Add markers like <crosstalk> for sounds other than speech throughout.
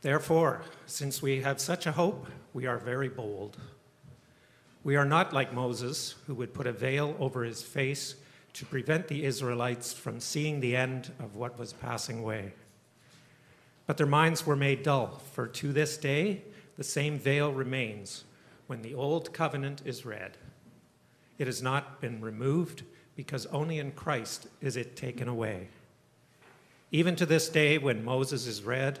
Therefore, since we have such a hope, we are very bold. We are not like Moses, who would put a veil over his face to prevent the Israelites from seeing the end of what was passing away. But their minds were made dull, for to this day the same veil remains when the old covenant is read. It has not been removed because only in Christ is it taken away. Even to this day, when Moses is read,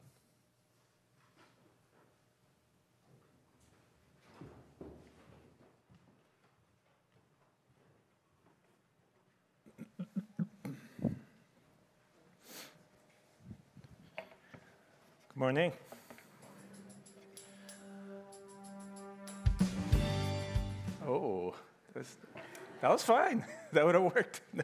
Morning. Oh, that was fine. <laughs> That would have worked. <laughs>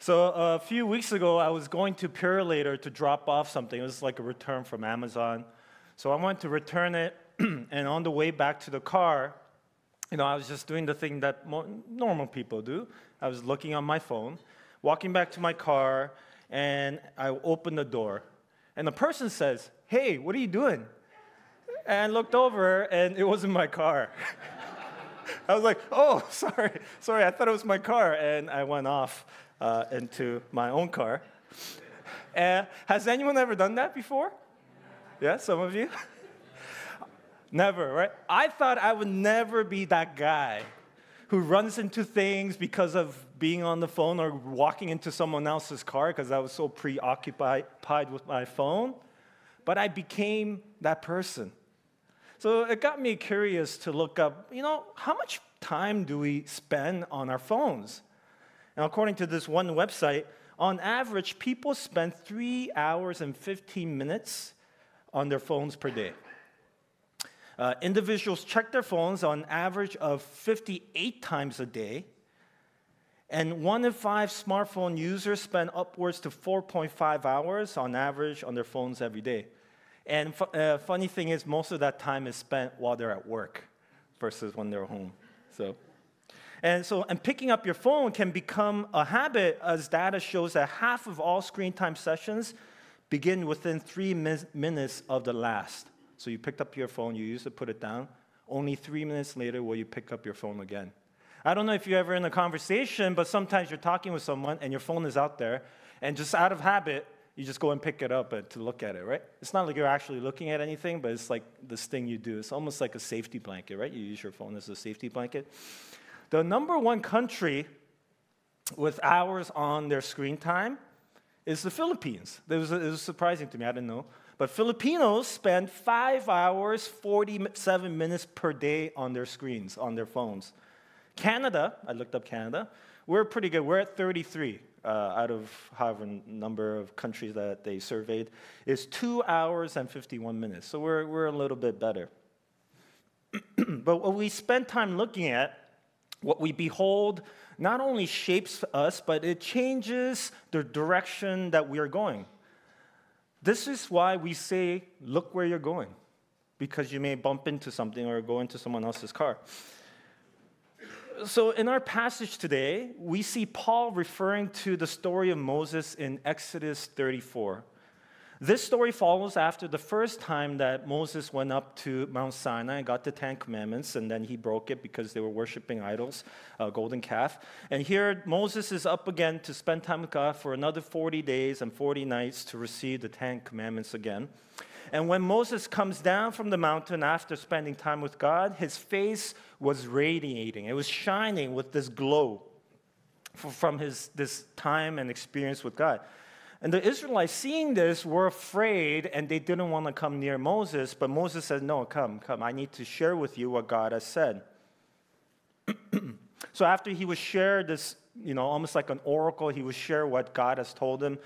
so a few weeks ago, I was going to Purolator to drop off something. It was like a return from Amazon. So I went to return it, <clears throat> and on the way back to the car, you know, I was just doing the thing that normal people do. I was looking on my phone, walking back to my car, and I opened the door. And the person says, Hey, what are you doing? And looked over, and it wasn't my car. <laughs> I was like, oh, <laughs> sorry, sorry, I thought it was my car. And I went off uh, into my own car. <laughs> Uh, has anyone ever done that before? Yeah, some of you? never, right? I thought I would never be that guy who runs into things because of being on the phone or walking into someone else's car because I was so preoccupied with my phone. But I became that person. So it got me curious to look up, you know, how much time do we spend on our phones? And according to this one website, on average, people spend three hours and 15 minutes on their phones per day. Uh, individuals check their phones on average of 58 times a day. And one in five smartphone users spend upwards to 4.5 hours on average on their phones every day. And uh, funny thing is, most of that time is spent while they're at work versus when they're home. So, and so, and picking up your phone can become a habit, as data shows that half of all screen time sessions begin within three min- minutes of the last. So you picked up your phone, you used to put it down. Only three minutes later, will you pick up your phone again? I don't know if you're ever in a conversation, but sometimes you're talking with someone and your phone is out there, and just out of habit, you just go and pick it up to look at it, right? It's not like you're actually looking at anything, but it's like this thing you do. It's almost like a safety blanket, right? You use your phone as a safety blanket. The number one country with hours on their screen time is the Philippines. It was, it was surprising to me, I didn't know. But Filipinos spend five hours, 47 minutes per day on their screens, on their phones. Canada, I looked up Canada, we're pretty good. We're at 33 uh, out of however number of countries that they surveyed, is two hours and 51 minutes. So we're, we're a little bit better. <clears throat> but what we spend time looking at, what we behold, not only shapes us, but it changes the direction that we are going. This is why we say, look where you're going, because you may bump into something or go into someone else's car so in our passage today, we see Paul referring to the story of Moses in Exodus 34. This story follows after the first time that Moses went up to Mount Sinai and got the Ten Commandments, and then he broke it because they were worshiping idols, a golden calf. And here Moses is up again to spend time with God for another 40 days and 40 nights to receive the Ten Commandments again. And when Moses comes down from the mountain after spending time with God, his face was radiating. It was shining with this glow from his this time and experience with God. And the Israelites, seeing this, were afraid and they didn't want to come near Moses. But Moses said, No, come, come. I need to share with you what God has said. <clears throat> so after he would share this, you know, almost like an oracle, he would share what God has told him.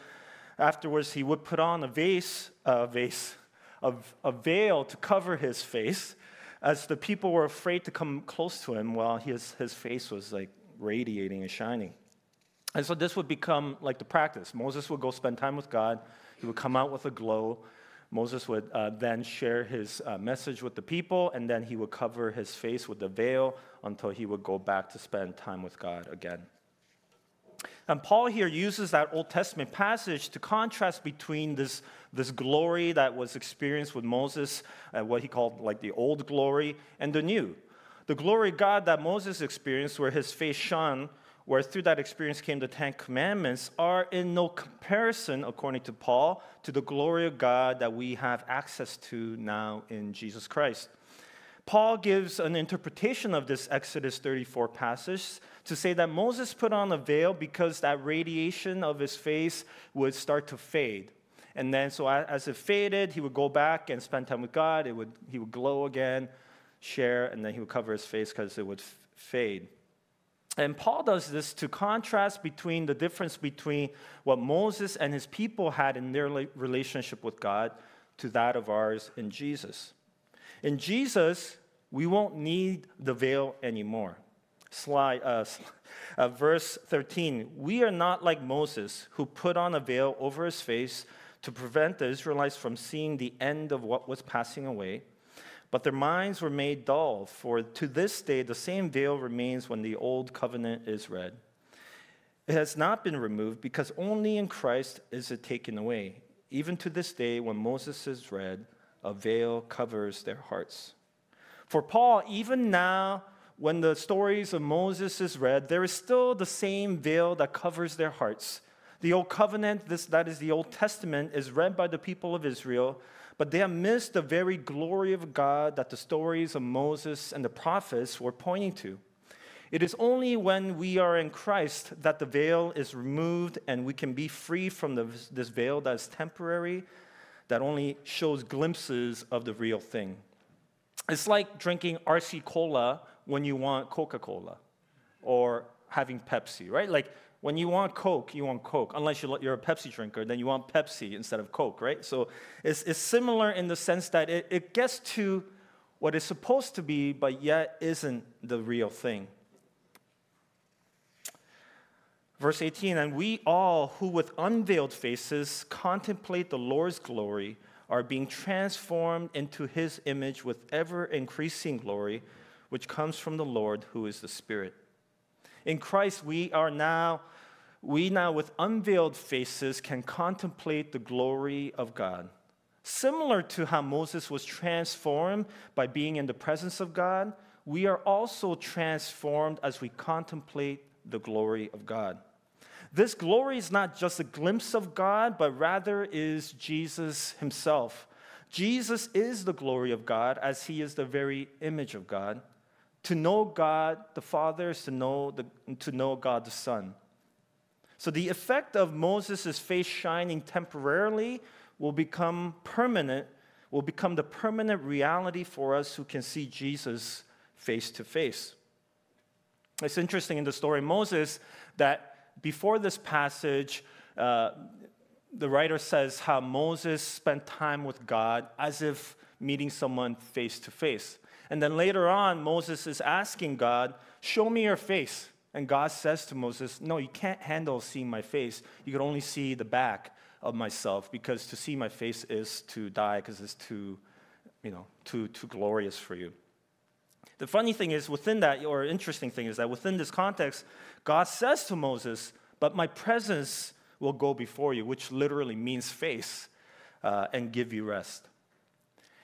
Afterwards, he would put on a vase, a vase, a, a veil to cover his face, as the people were afraid to come close to him while his, his face was like radiating and shining. And so this would become like the practice. Moses would go spend time with God. He would come out with a glow. Moses would uh, then share his uh, message with the people, and then he would cover his face with the veil until he would go back to spend time with God again. And Paul here uses that Old Testament passage to contrast between this, this glory that was experienced with Moses, uh, what he called like the old glory, and the new. The glory God that Moses experienced, where his face shone, where through that experience came the Ten Commandments, are in no comparison, according to Paul, to the glory of God that we have access to now in Jesus Christ. Paul gives an interpretation of this Exodus 34 passage to say that Moses put on a veil because that radiation of his face would start to fade. And then, so as it faded, he would go back and spend time with God. It would, he would glow again, share, and then he would cover his face because it would f- fade. And Paul does this to contrast between the difference between what Moses and his people had in their relationship with God to that of ours in Jesus. In Jesus, we won't need the veil anymore. Slide, uh, <laughs> uh, verse 13 We are not like Moses, who put on a veil over his face to prevent the Israelites from seeing the end of what was passing away. But their minds were made dull, for to this day the same veil remains when the old covenant is read. It has not been removed because only in Christ is it taken away. Even to this day, when Moses is read, a veil covers their hearts. For Paul, even now, when the stories of Moses is read, there is still the same veil that covers their hearts. The Old Covenant, this, that is the Old Testament, is read by the people of Israel, but they have missed the very glory of God that the stories of Moses and the prophets were pointing to. It is only when we are in Christ that the veil is removed and we can be free from the, this veil that is temporary that only shows glimpses of the real thing. It's like drinking RC Cola when you want Coca Cola or having Pepsi, right? Like when you want Coke, you want Coke. Unless you're a Pepsi drinker, then you want Pepsi instead of Coke, right? So it's, it's similar in the sense that it, it gets to what is supposed to be, but yet isn't the real thing. Verse 18, and we all who with unveiled faces contemplate the Lord's glory are being transformed into his image with ever increasing glory, which comes from the Lord who is the Spirit. In Christ, we are now, we now with unveiled faces can contemplate the glory of God. Similar to how Moses was transformed by being in the presence of God, we are also transformed as we contemplate the glory of God. This glory is not just a glimpse of God, but rather is Jesus himself. Jesus is the glory of God as he is the very image of God. To know God the Father is to know, the, to know God the Son. So the effect of Moses' face shining temporarily will become permanent, will become the permanent reality for us who can see Jesus face to face. It's interesting in the story of Moses that before this passage, uh, the writer says how Moses spent time with God as if meeting someone face to face. And then later on, Moses is asking God, Show me your face. And God says to Moses, No, you can't handle seeing my face. You can only see the back of myself because to see my face is to die because it's too, you know, too, too glorious for you. The funny thing is, within that, or interesting thing is that within this context, God says to Moses, But my presence will go before you, which literally means face, uh, and give you rest.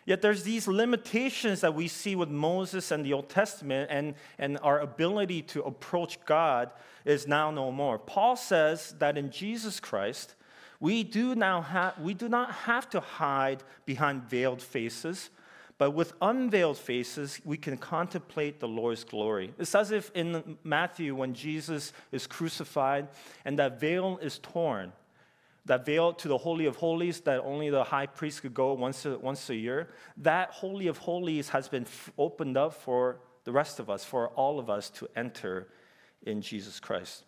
Yet there's these limitations that we see with Moses and the Old Testament, and, and our ability to approach God is now no more. Paul says that in Jesus Christ, we do, now ha- we do not have to hide behind veiled faces, but with unveiled faces, we can contemplate the Lord's glory. It's as if in Matthew, when Jesus is crucified and that veil is torn, that veil to the Holy of Holies that only the high priest could go once a, once a year, that Holy of Holies has been f- opened up for the rest of us, for all of us to enter in Jesus Christ.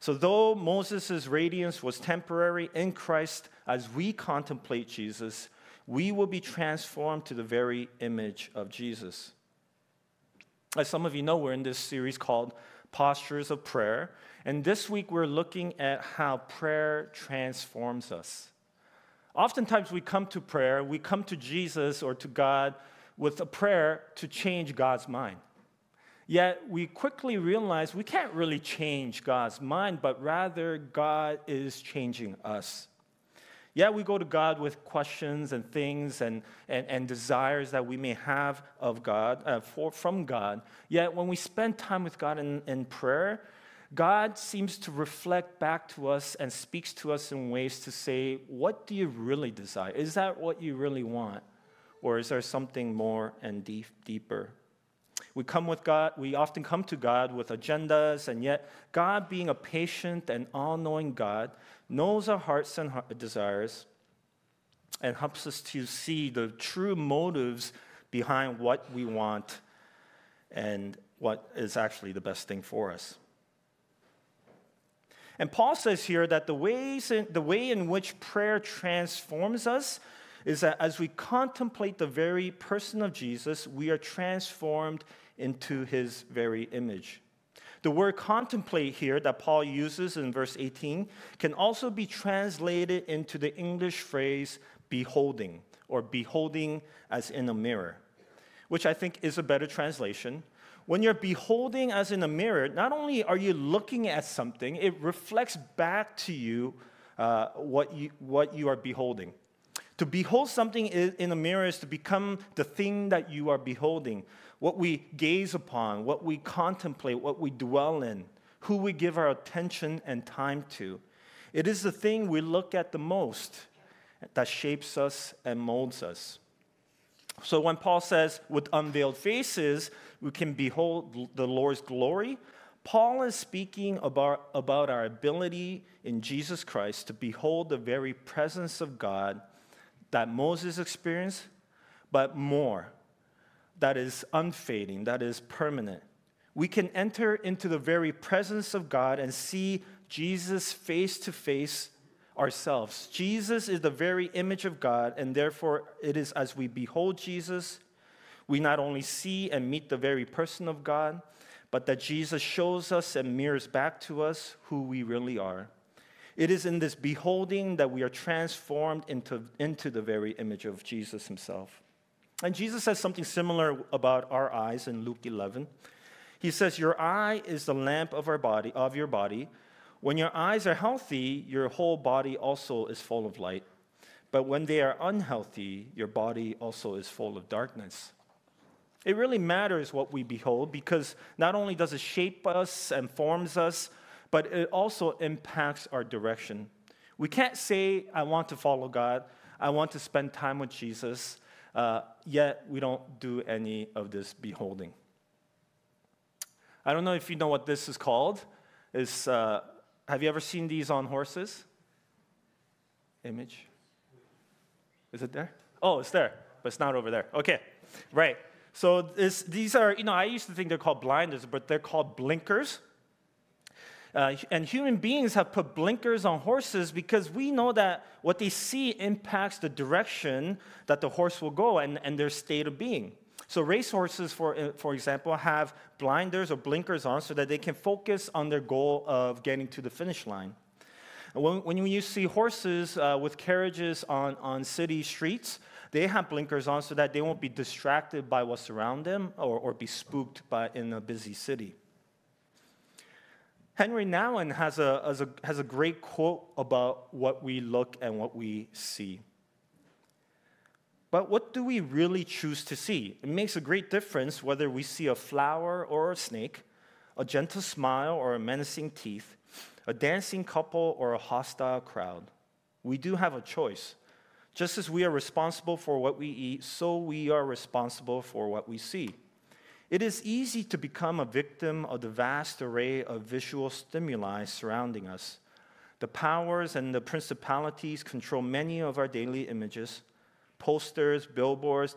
So, though Moses' radiance was temporary in Christ, as we contemplate Jesus, we will be transformed to the very image of Jesus. As some of you know, we're in this series called Postures of Prayer. And this week we're looking at how prayer transforms us. Oftentimes we come to prayer, we come to Jesus or to God with a prayer to change God's mind. Yet we quickly realize we can't really change God's mind, but rather God is changing us. Yeah, we go to God with questions and things and, and, and desires that we may have of God, uh, for, from God. Yet when we spend time with God in, in prayer, God seems to reflect back to us and speaks to us in ways to say, What do you really desire? Is that what you really want? Or is there something more and deep, deeper? We come with God, we often come to God with agendas, and yet God, being a patient and all knowing God, knows our hearts and desires and helps us to see the true motives behind what we want and what is actually the best thing for us. And Paul says here that the, ways in, the way in which prayer transforms us is that as we contemplate the very person of Jesus, we are transformed into his very image. The word contemplate here that Paul uses in verse 18 can also be translated into the English phrase beholding, or beholding as in a mirror, which I think is a better translation. When you're beholding as in a mirror, not only are you looking at something, it reflects back to you uh, what, you, what you are beholding. To behold something in a mirror is to become the thing that you are beholding, what we gaze upon, what we contemplate, what we dwell in, who we give our attention and time to. It is the thing we look at the most that shapes us and molds us. So when Paul says, with unveiled faces, we can behold the Lord's glory, Paul is speaking about, about our ability in Jesus Christ to behold the very presence of God that Moses experienced, but more, that is unfading, that is permanent. We can enter into the very presence of God and see Jesus face to face ourselves. Jesus is the very image of God, and therefore it is as we behold Jesus, we not only see and meet the very person of God, but that Jesus shows us and mirrors back to us who we really are. It is in this beholding that we are transformed into, into the very image of Jesus himself. And Jesus says something similar about our eyes in Luke 11. He says, Your eye is the lamp of our body, of your body. When your eyes are healthy, your whole body also is full of light. But when they are unhealthy, your body also is full of darkness. It really matters what we behold because not only does it shape us and forms us, but it also impacts our direction. We can't say, I want to follow God, I want to spend time with Jesus, uh, yet we don't do any of this beholding. I don't know if you know what this is called. It's uh, have you ever seen these on horses? Image? Is it there? Oh, it's there, but it's not over there. Okay, right. So this, these are, you know, I used to think they're called blinders, but they're called blinkers. Uh, and human beings have put blinkers on horses because we know that what they see impacts the direction that the horse will go and, and their state of being. So racehorses, for, uh, for example, have blinders or blinkers on so that they can focus on their goal of getting to the finish line. When, when you see horses uh, with carriages on, on city streets, they have blinkers on so that they won't be distracted by what's around them or, or be spooked by, in a busy city. Henri Nouwen has a, has, a, has a great quote about what we look and what we see. But what do we really choose to see? It makes a great difference whether we see a flower or a snake, a gentle smile or a menacing teeth, a dancing couple or a hostile crowd. We do have a choice. Just as we are responsible for what we eat, so we are responsible for what we see. It is easy to become a victim of the vast array of visual stimuli surrounding us. The powers and the principalities control many of our daily images posters, billboards,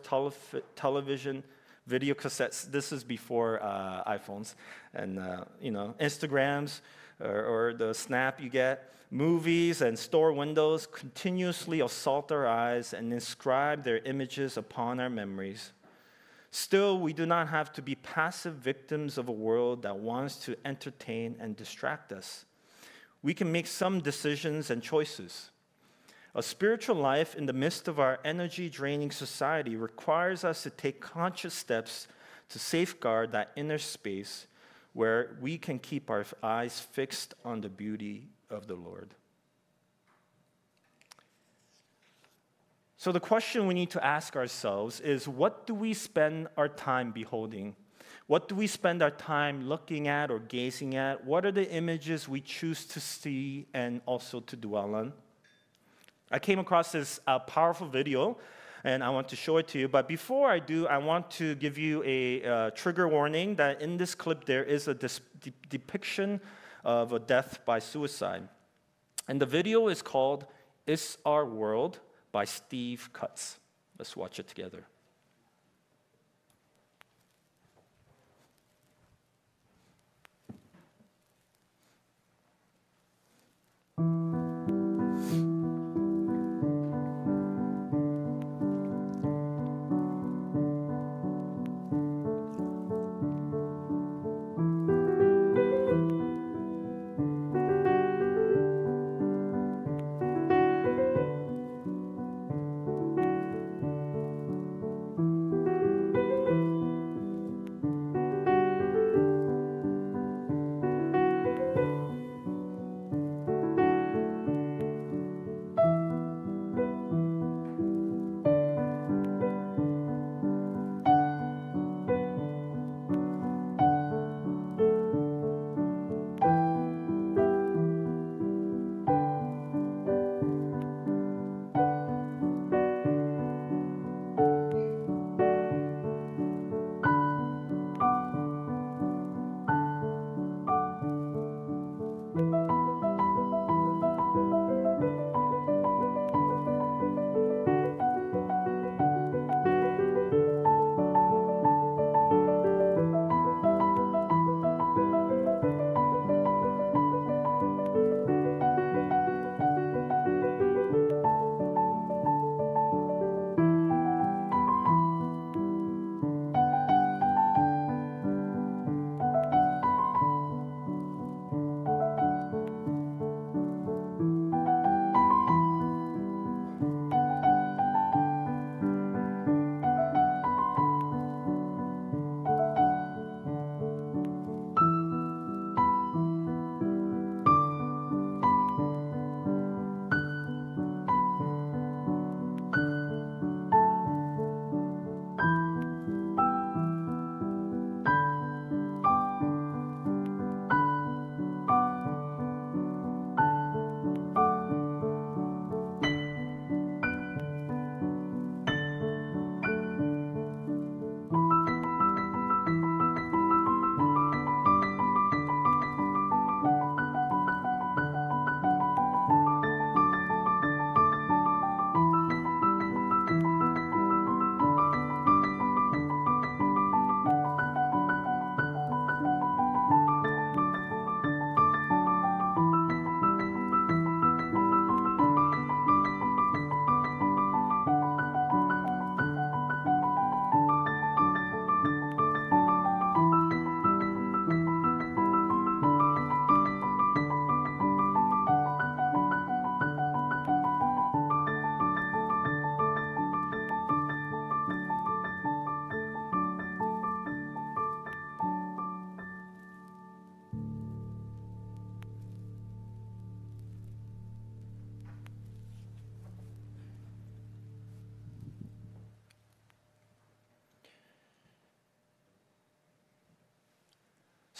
television, video cassettes. This is before uh, iPhones and uh, you know Instagrams, or, or the snap you get. Movies and store windows continuously assault our eyes and inscribe their images upon our memories. Still, we do not have to be passive victims of a world that wants to entertain and distract us. We can make some decisions and choices. A spiritual life in the midst of our energy draining society requires us to take conscious steps to safeguard that inner space where we can keep our eyes fixed on the beauty of the Lord. So, the question we need to ask ourselves is what do we spend our time beholding? What do we spend our time looking at or gazing at? What are the images we choose to see and also to dwell on? I came across this uh, powerful video and I want to show it to you. But before I do, I want to give you a uh, trigger warning that in this clip there is a de- depiction of a death by suicide. And the video is called Is Our World by Steve Cutts. Let's watch it together.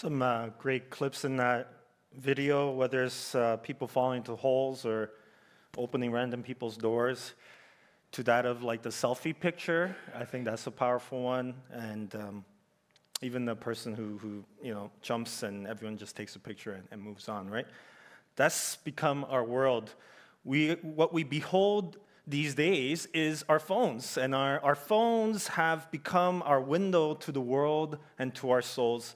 Some uh, great clips in that video, whether it's uh, people falling into holes or opening random people's doors, to that of like the selfie picture. I think that's a powerful one. And um, even the person who, who, you know, jumps and everyone just takes a picture and, and moves on, right? That's become our world. We, what we behold these days is our phones, and our, our phones have become our window to the world and to our souls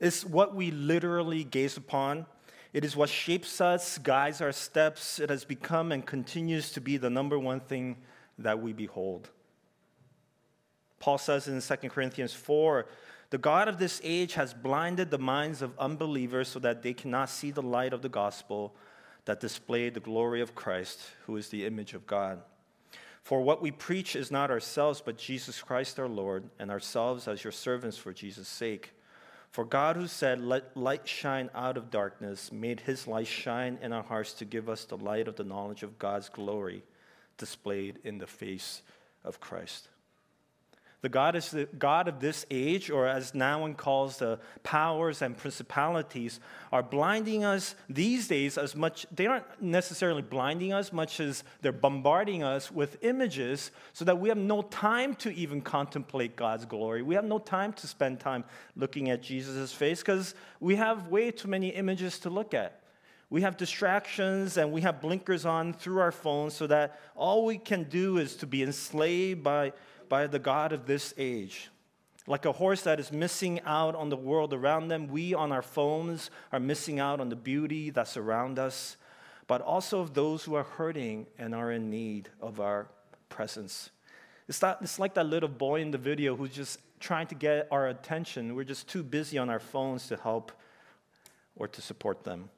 is what we literally gaze upon. It is what shapes us, guides our steps. It has become and continues to be the number one thing that we behold. Paul says in 2 Corinthians 4 the God of this age has blinded the minds of unbelievers so that they cannot see the light of the gospel that displayed the glory of Christ, who is the image of God. For what we preach is not ourselves, but Jesus Christ our Lord, and ourselves as your servants for Jesus' sake. For God, who said, Let light shine out of darkness, made his light shine in our hearts to give us the light of the knowledge of God's glory displayed in the face of Christ. The God is the God of this age, or as Nouwen calls the powers and principalities, are blinding us these days as much, they aren't necessarily blinding us much as they're bombarding us with images so that we have no time to even contemplate God's glory. We have no time to spend time looking at Jesus' face because we have way too many images to look at. We have distractions and we have blinkers on through our phones so that all we can do is to be enslaved by by the God of this age. Like a horse that is missing out on the world around them, we on our phones are missing out on the beauty that's around us, but also of those who are hurting and are in need of our presence. It's, not, it's like that little boy in the video who's just trying to get our attention. We're just too busy on our phones to help or to support them.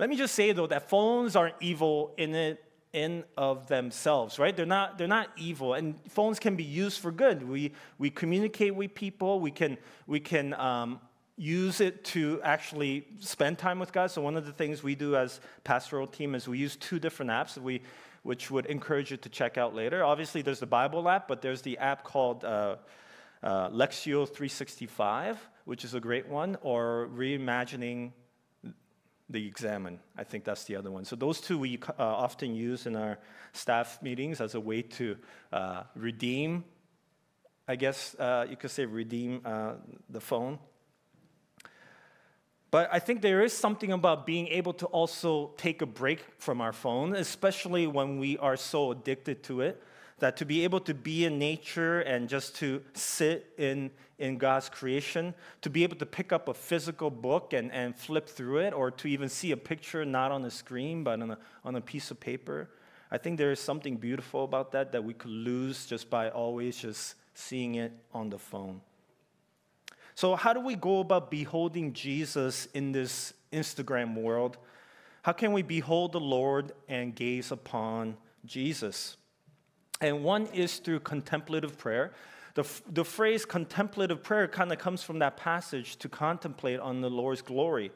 Let me just say, though, that phones aren't evil in it in of themselves, right? They're not, they're not evil. And phones can be used for good. We, we communicate with people. We can, we can um, use it to actually spend time with God. So one of the things we do as pastoral team is we use two different apps we, which would encourage you to check out later. Obviously, there's the Bible app, but there's the app called uh, uh, Lectio 365, which is a great one, or Reimagining the Examen. I think that's the other one. So those two we uh, often use in our staff meetings as a way to uh, redeem, I guess uh, you could say redeem uh, the phone. But I think there is something about being able to also take a break from our phone, especially when we are so addicted to it that to be able to be in nature and just to sit in, in God's creation, to be able to pick up a physical book and, and flip through it, or to even see a picture not on a screen but on a, on a piece of paper, I think there is something beautiful about that that we could lose just by always just seeing it on the phone. So, how do we go about beholding Jesus in this Instagram world? How can we behold the Lord and gaze upon Jesus? And one is through contemplative prayer. The, the phrase contemplative prayer kind of comes from that passage to contemplate on the Lord's glory.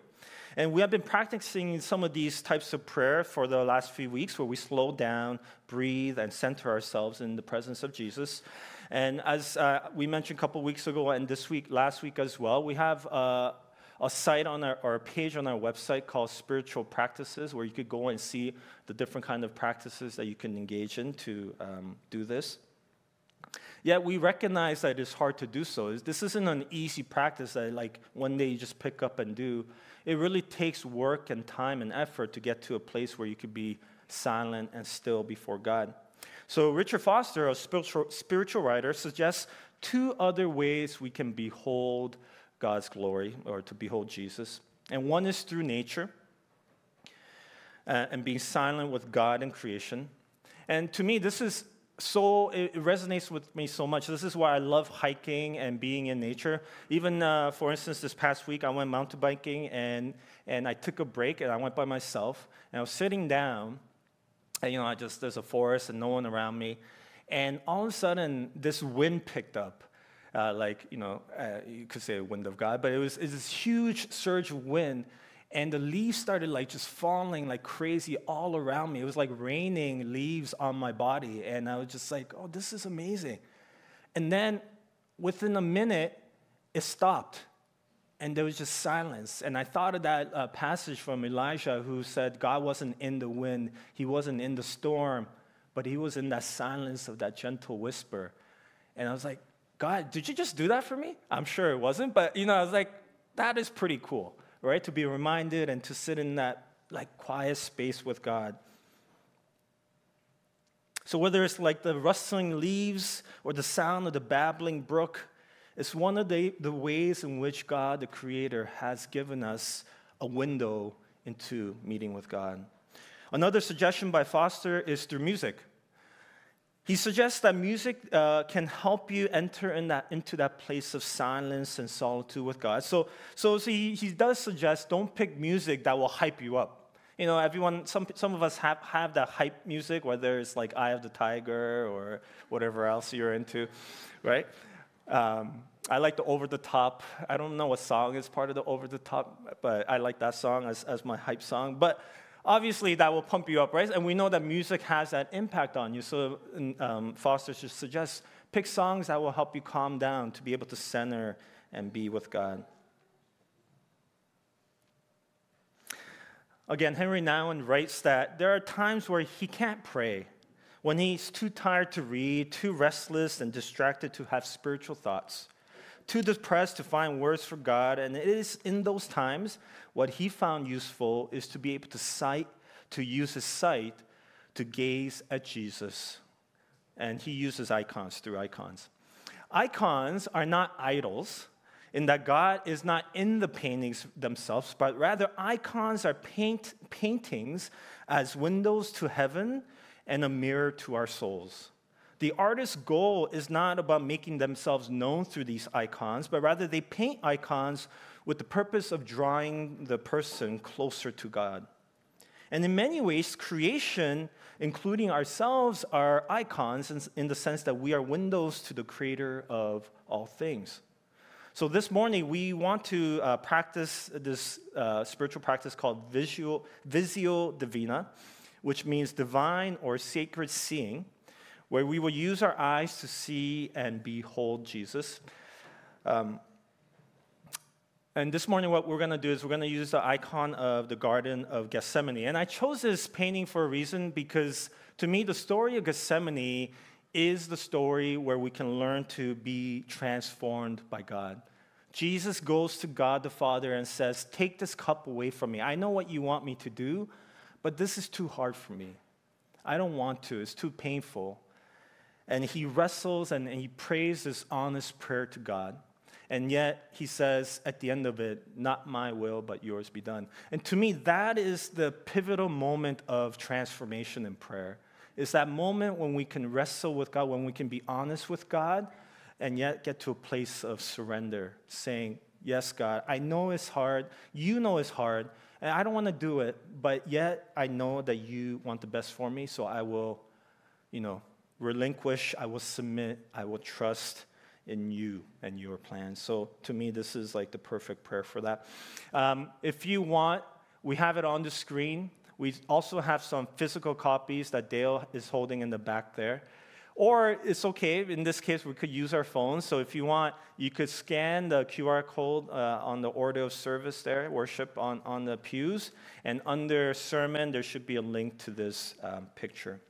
And we have been practicing some of these types of prayer for the last few weeks where we slow down, breathe, and center ourselves in the presence of Jesus. And as uh, we mentioned a couple weeks ago and this week, last week as well, we have uh, a site on our, or a page on our website called Spiritual Practices, where you could go and see the different kind of practices that you can engage in to um, do this. Yet we recognize that it's hard to do so. This isn't an easy practice that, like, one day you just pick up and do. It really takes work and time and effort to get to a place where you could be silent and still before God. So, Richard Foster, a spiritual, spiritual writer, suggests two other ways we can behold God's glory or to behold Jesus. And one is through nature uh, and being silent with God and creation. And to me, this is so, it resonates with me so much. This is why I love hiking and being in nature. Even, uh, for instance, this past week, I went mountain biking and, and I took a break and I went by myself. And I was sitting down, and, you know, I just, there's a forest and no one around me. And all of a sudden, this wind picked up uh, like, you know, uh, you could say wind of God, but it was, it was this huge surge of wind. And the leaves started like just falling like crazy all around me. It was like raining leaves on my body. And I was just like, oh, this is amazing. And then within a minute, it stopped. And there was just silence. And I thought of that uh, passage from Elijah who said God wasn't in the wind, he wasn't in the storm, but he was in that silence of that gentle whisper. And I was like, God, did you just do that for me? I'm sure it wasn't, but you know, I was like, that is pretty cool, right? To be reminded and to sit in that like quiet space with God. So whether it's like the rustling leaves or the sound of the babbling brook, it's one of the, the ways in which God, the Creator, has given us a window into meeting with God. Another suggestion by Foster is through music. He suggests that music uh, can help you enter in that, into that place of silence and solitude with God. So, so, so he, he does suggest don't pick music that will hype you up. You know, everyone, some, some of us have, have that hype music, whether it's like Eye of the Tiger or whatever else you're into, right? Um, I like the over the top. I don't know what song is part of the over the top, but I like that song as, as my hype song. But obviously that will pump you up, right? And we know that music has that impact on you. So um, Foster suggests pick songs that will help you calm down to be able to center and be with God. Again, Henri Nouwen writes that there are times where he can't pray, when he's too tired to read, too restless and distracted to have spiritual thoughts too depressed to find words for God. And it is in those times what he found useful is to be able to sight, to use his sight to gaze at Jesus. And he uses icons through icons. Icons are not idols in that God is not in the paintings themselves, but rather icons are paint, paintings as windows to heaven and a mirror to our souls. The artist's goal is not about making themselves known through these icons, but rather they paint icons with the purpose of drawing the person closer to God. And in many ways, creation, including ourselves, are icons in, the sense that we are windows to the creator of all things. So this morning, we want to uh, practice this uh, spiritual practice called Visio, Visio Divina, which means divine or sacred seeing where we will use our eyes to see and behold Jesus. Um, and this morning, what we're going to do is we're going to use the icon of the Garden of Gethsemane. And I chose this painting for a reason because to me, the story of Gethsemane is the story where we can learn to be transformed by God. Jesus goes to God the Father and says, Take this cup away from me. I know what you want me to do, but this is too hard for me. I don't want to, it's too painful. And he wrestles and, he prays this honest prayer to God. And yet he says at the end of it, Not my will, but yours be done. And to me, that is the pivotal moment of transformation in prayer. Is that moment when we can wrestle with God, when we can be honest with God, and yet get to a place of surrender, saying, Yes, God, I know it's hard. You know it's hard. And I don't want to do it, but yet I know that you want the best for me, so I will, you know, relinquish, I will submit, I will trust in you and your plan. So to me, this is like the perfect prayer for that. Um, if you want, we have it on the screen. We also have some physical copies that Dale is holding in the back there. Or it's okay, in this case, we could use our phones. So if you want, you could scan the QR code uh, on the order of service there, worship on, on the pews. And under sermon, there should be a link to this um, picture.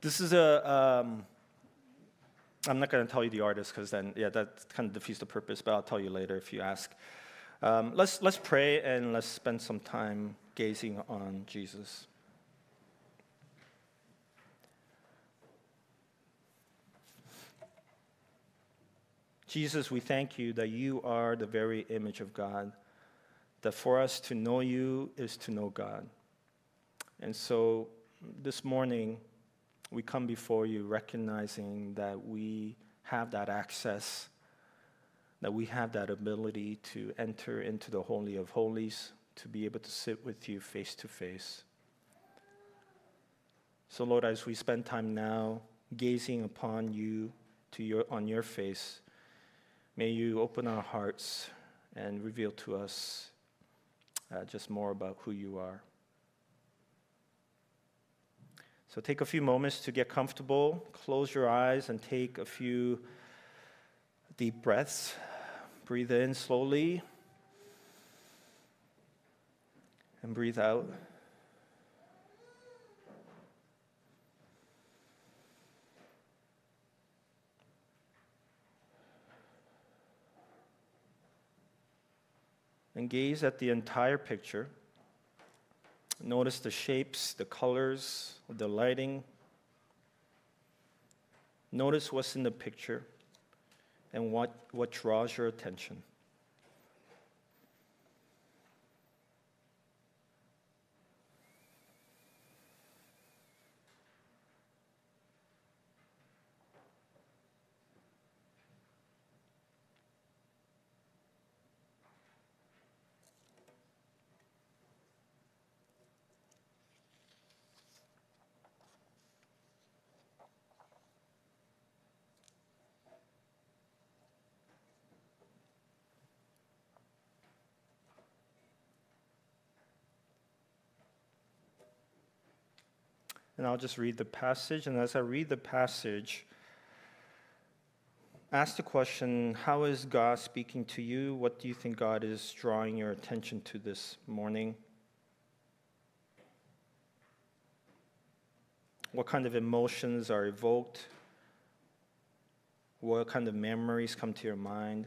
This is a. Um, I'm not going to tell you the artist because then, yeah, that kind of defeats the purpose, but I'll tell you later if you ask. Um, let's, let's pray and let's spend some time gazing on Jesus. Jesus, we thank you that you are the very image of God, that for us to know you is to know God. And so this morning, we come before you recognizing that we have that access, that we have that ability to enter into the Holy of Holies, to be able to sit with you face to face. So, Lord, as we spend time now gazing upon you to your, on your face, may you open our hearts and reveal to us uh, just more about who you are. So take a few moments to get comfortable, close your eyes, and take a few deep breaths. Breathe in slowly and breathe out. And gaze at the entire picture. Notice the shapes, the colors, the lighting. Notice what's in the picture and what, what draws your attention. And I'll just read the passage. And as I read the passage, ask the question How is God speaking to you? What do you think God is drawing your attention to this morning? What kind of emotions are evoked? What kind of memories come to your mind?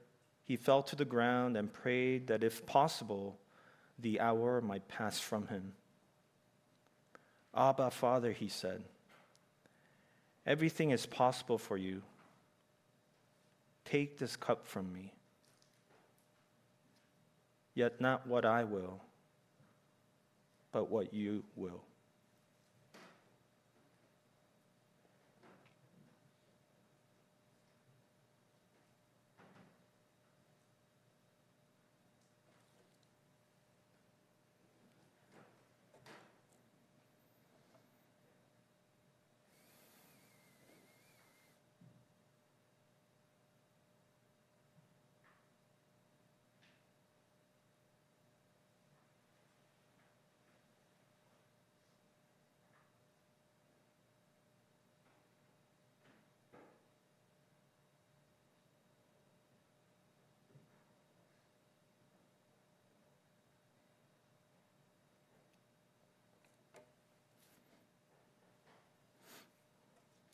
he fell to the ground and prayed that if possible, the hour might pass from him. Abba, Father, he said, everything is possible for you. Take this cup from me. Yet not what I will but what you will.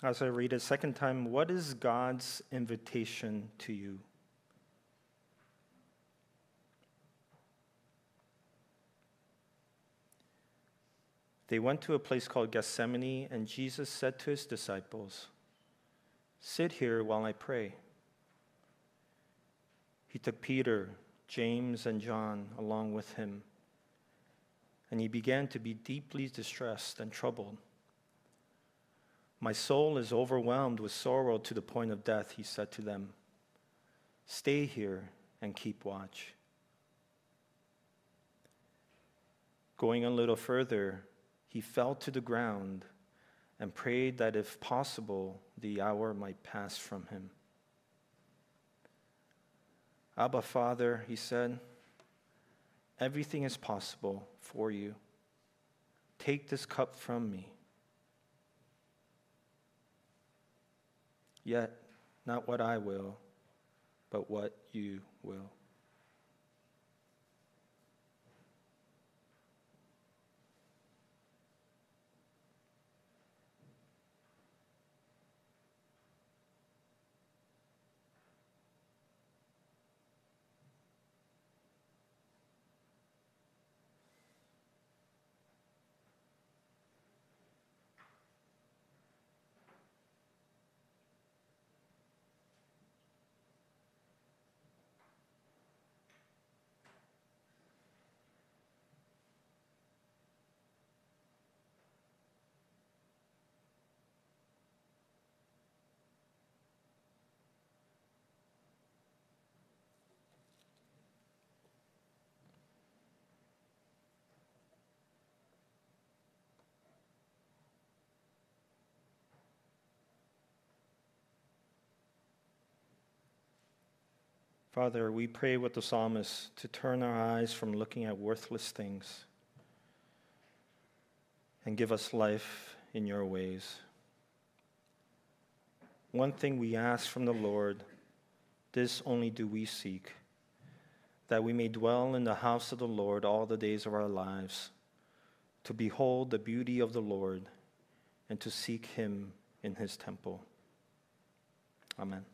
As I read a second time, what is God's invitation to you? They went to a place called Gethsemane, and Jesus said to his disciples, Sit here while I pray. He took Peter, James, and John along with him, and he began to be deeply distressed and troubled. My soul is overwhelmed with sorrow to the point of death, he said to them. Stay here and keep watch. Going a little further, he fell to the ground and prayed that if possible, the hour might pass from him. Abba, Father, he said, everything is possible for you. Take this cup from me. Yet, not what I will, but what you will. Father, we pray with the psalmist to turn our eyes from looking at worthless things and give us life in your ways. One thing we ask from the Lord, this only do we seek, that we may dwell in the house of the Lord all the days of our lives, to behold the beauty of the Lord and to seek him in his temple. Amen.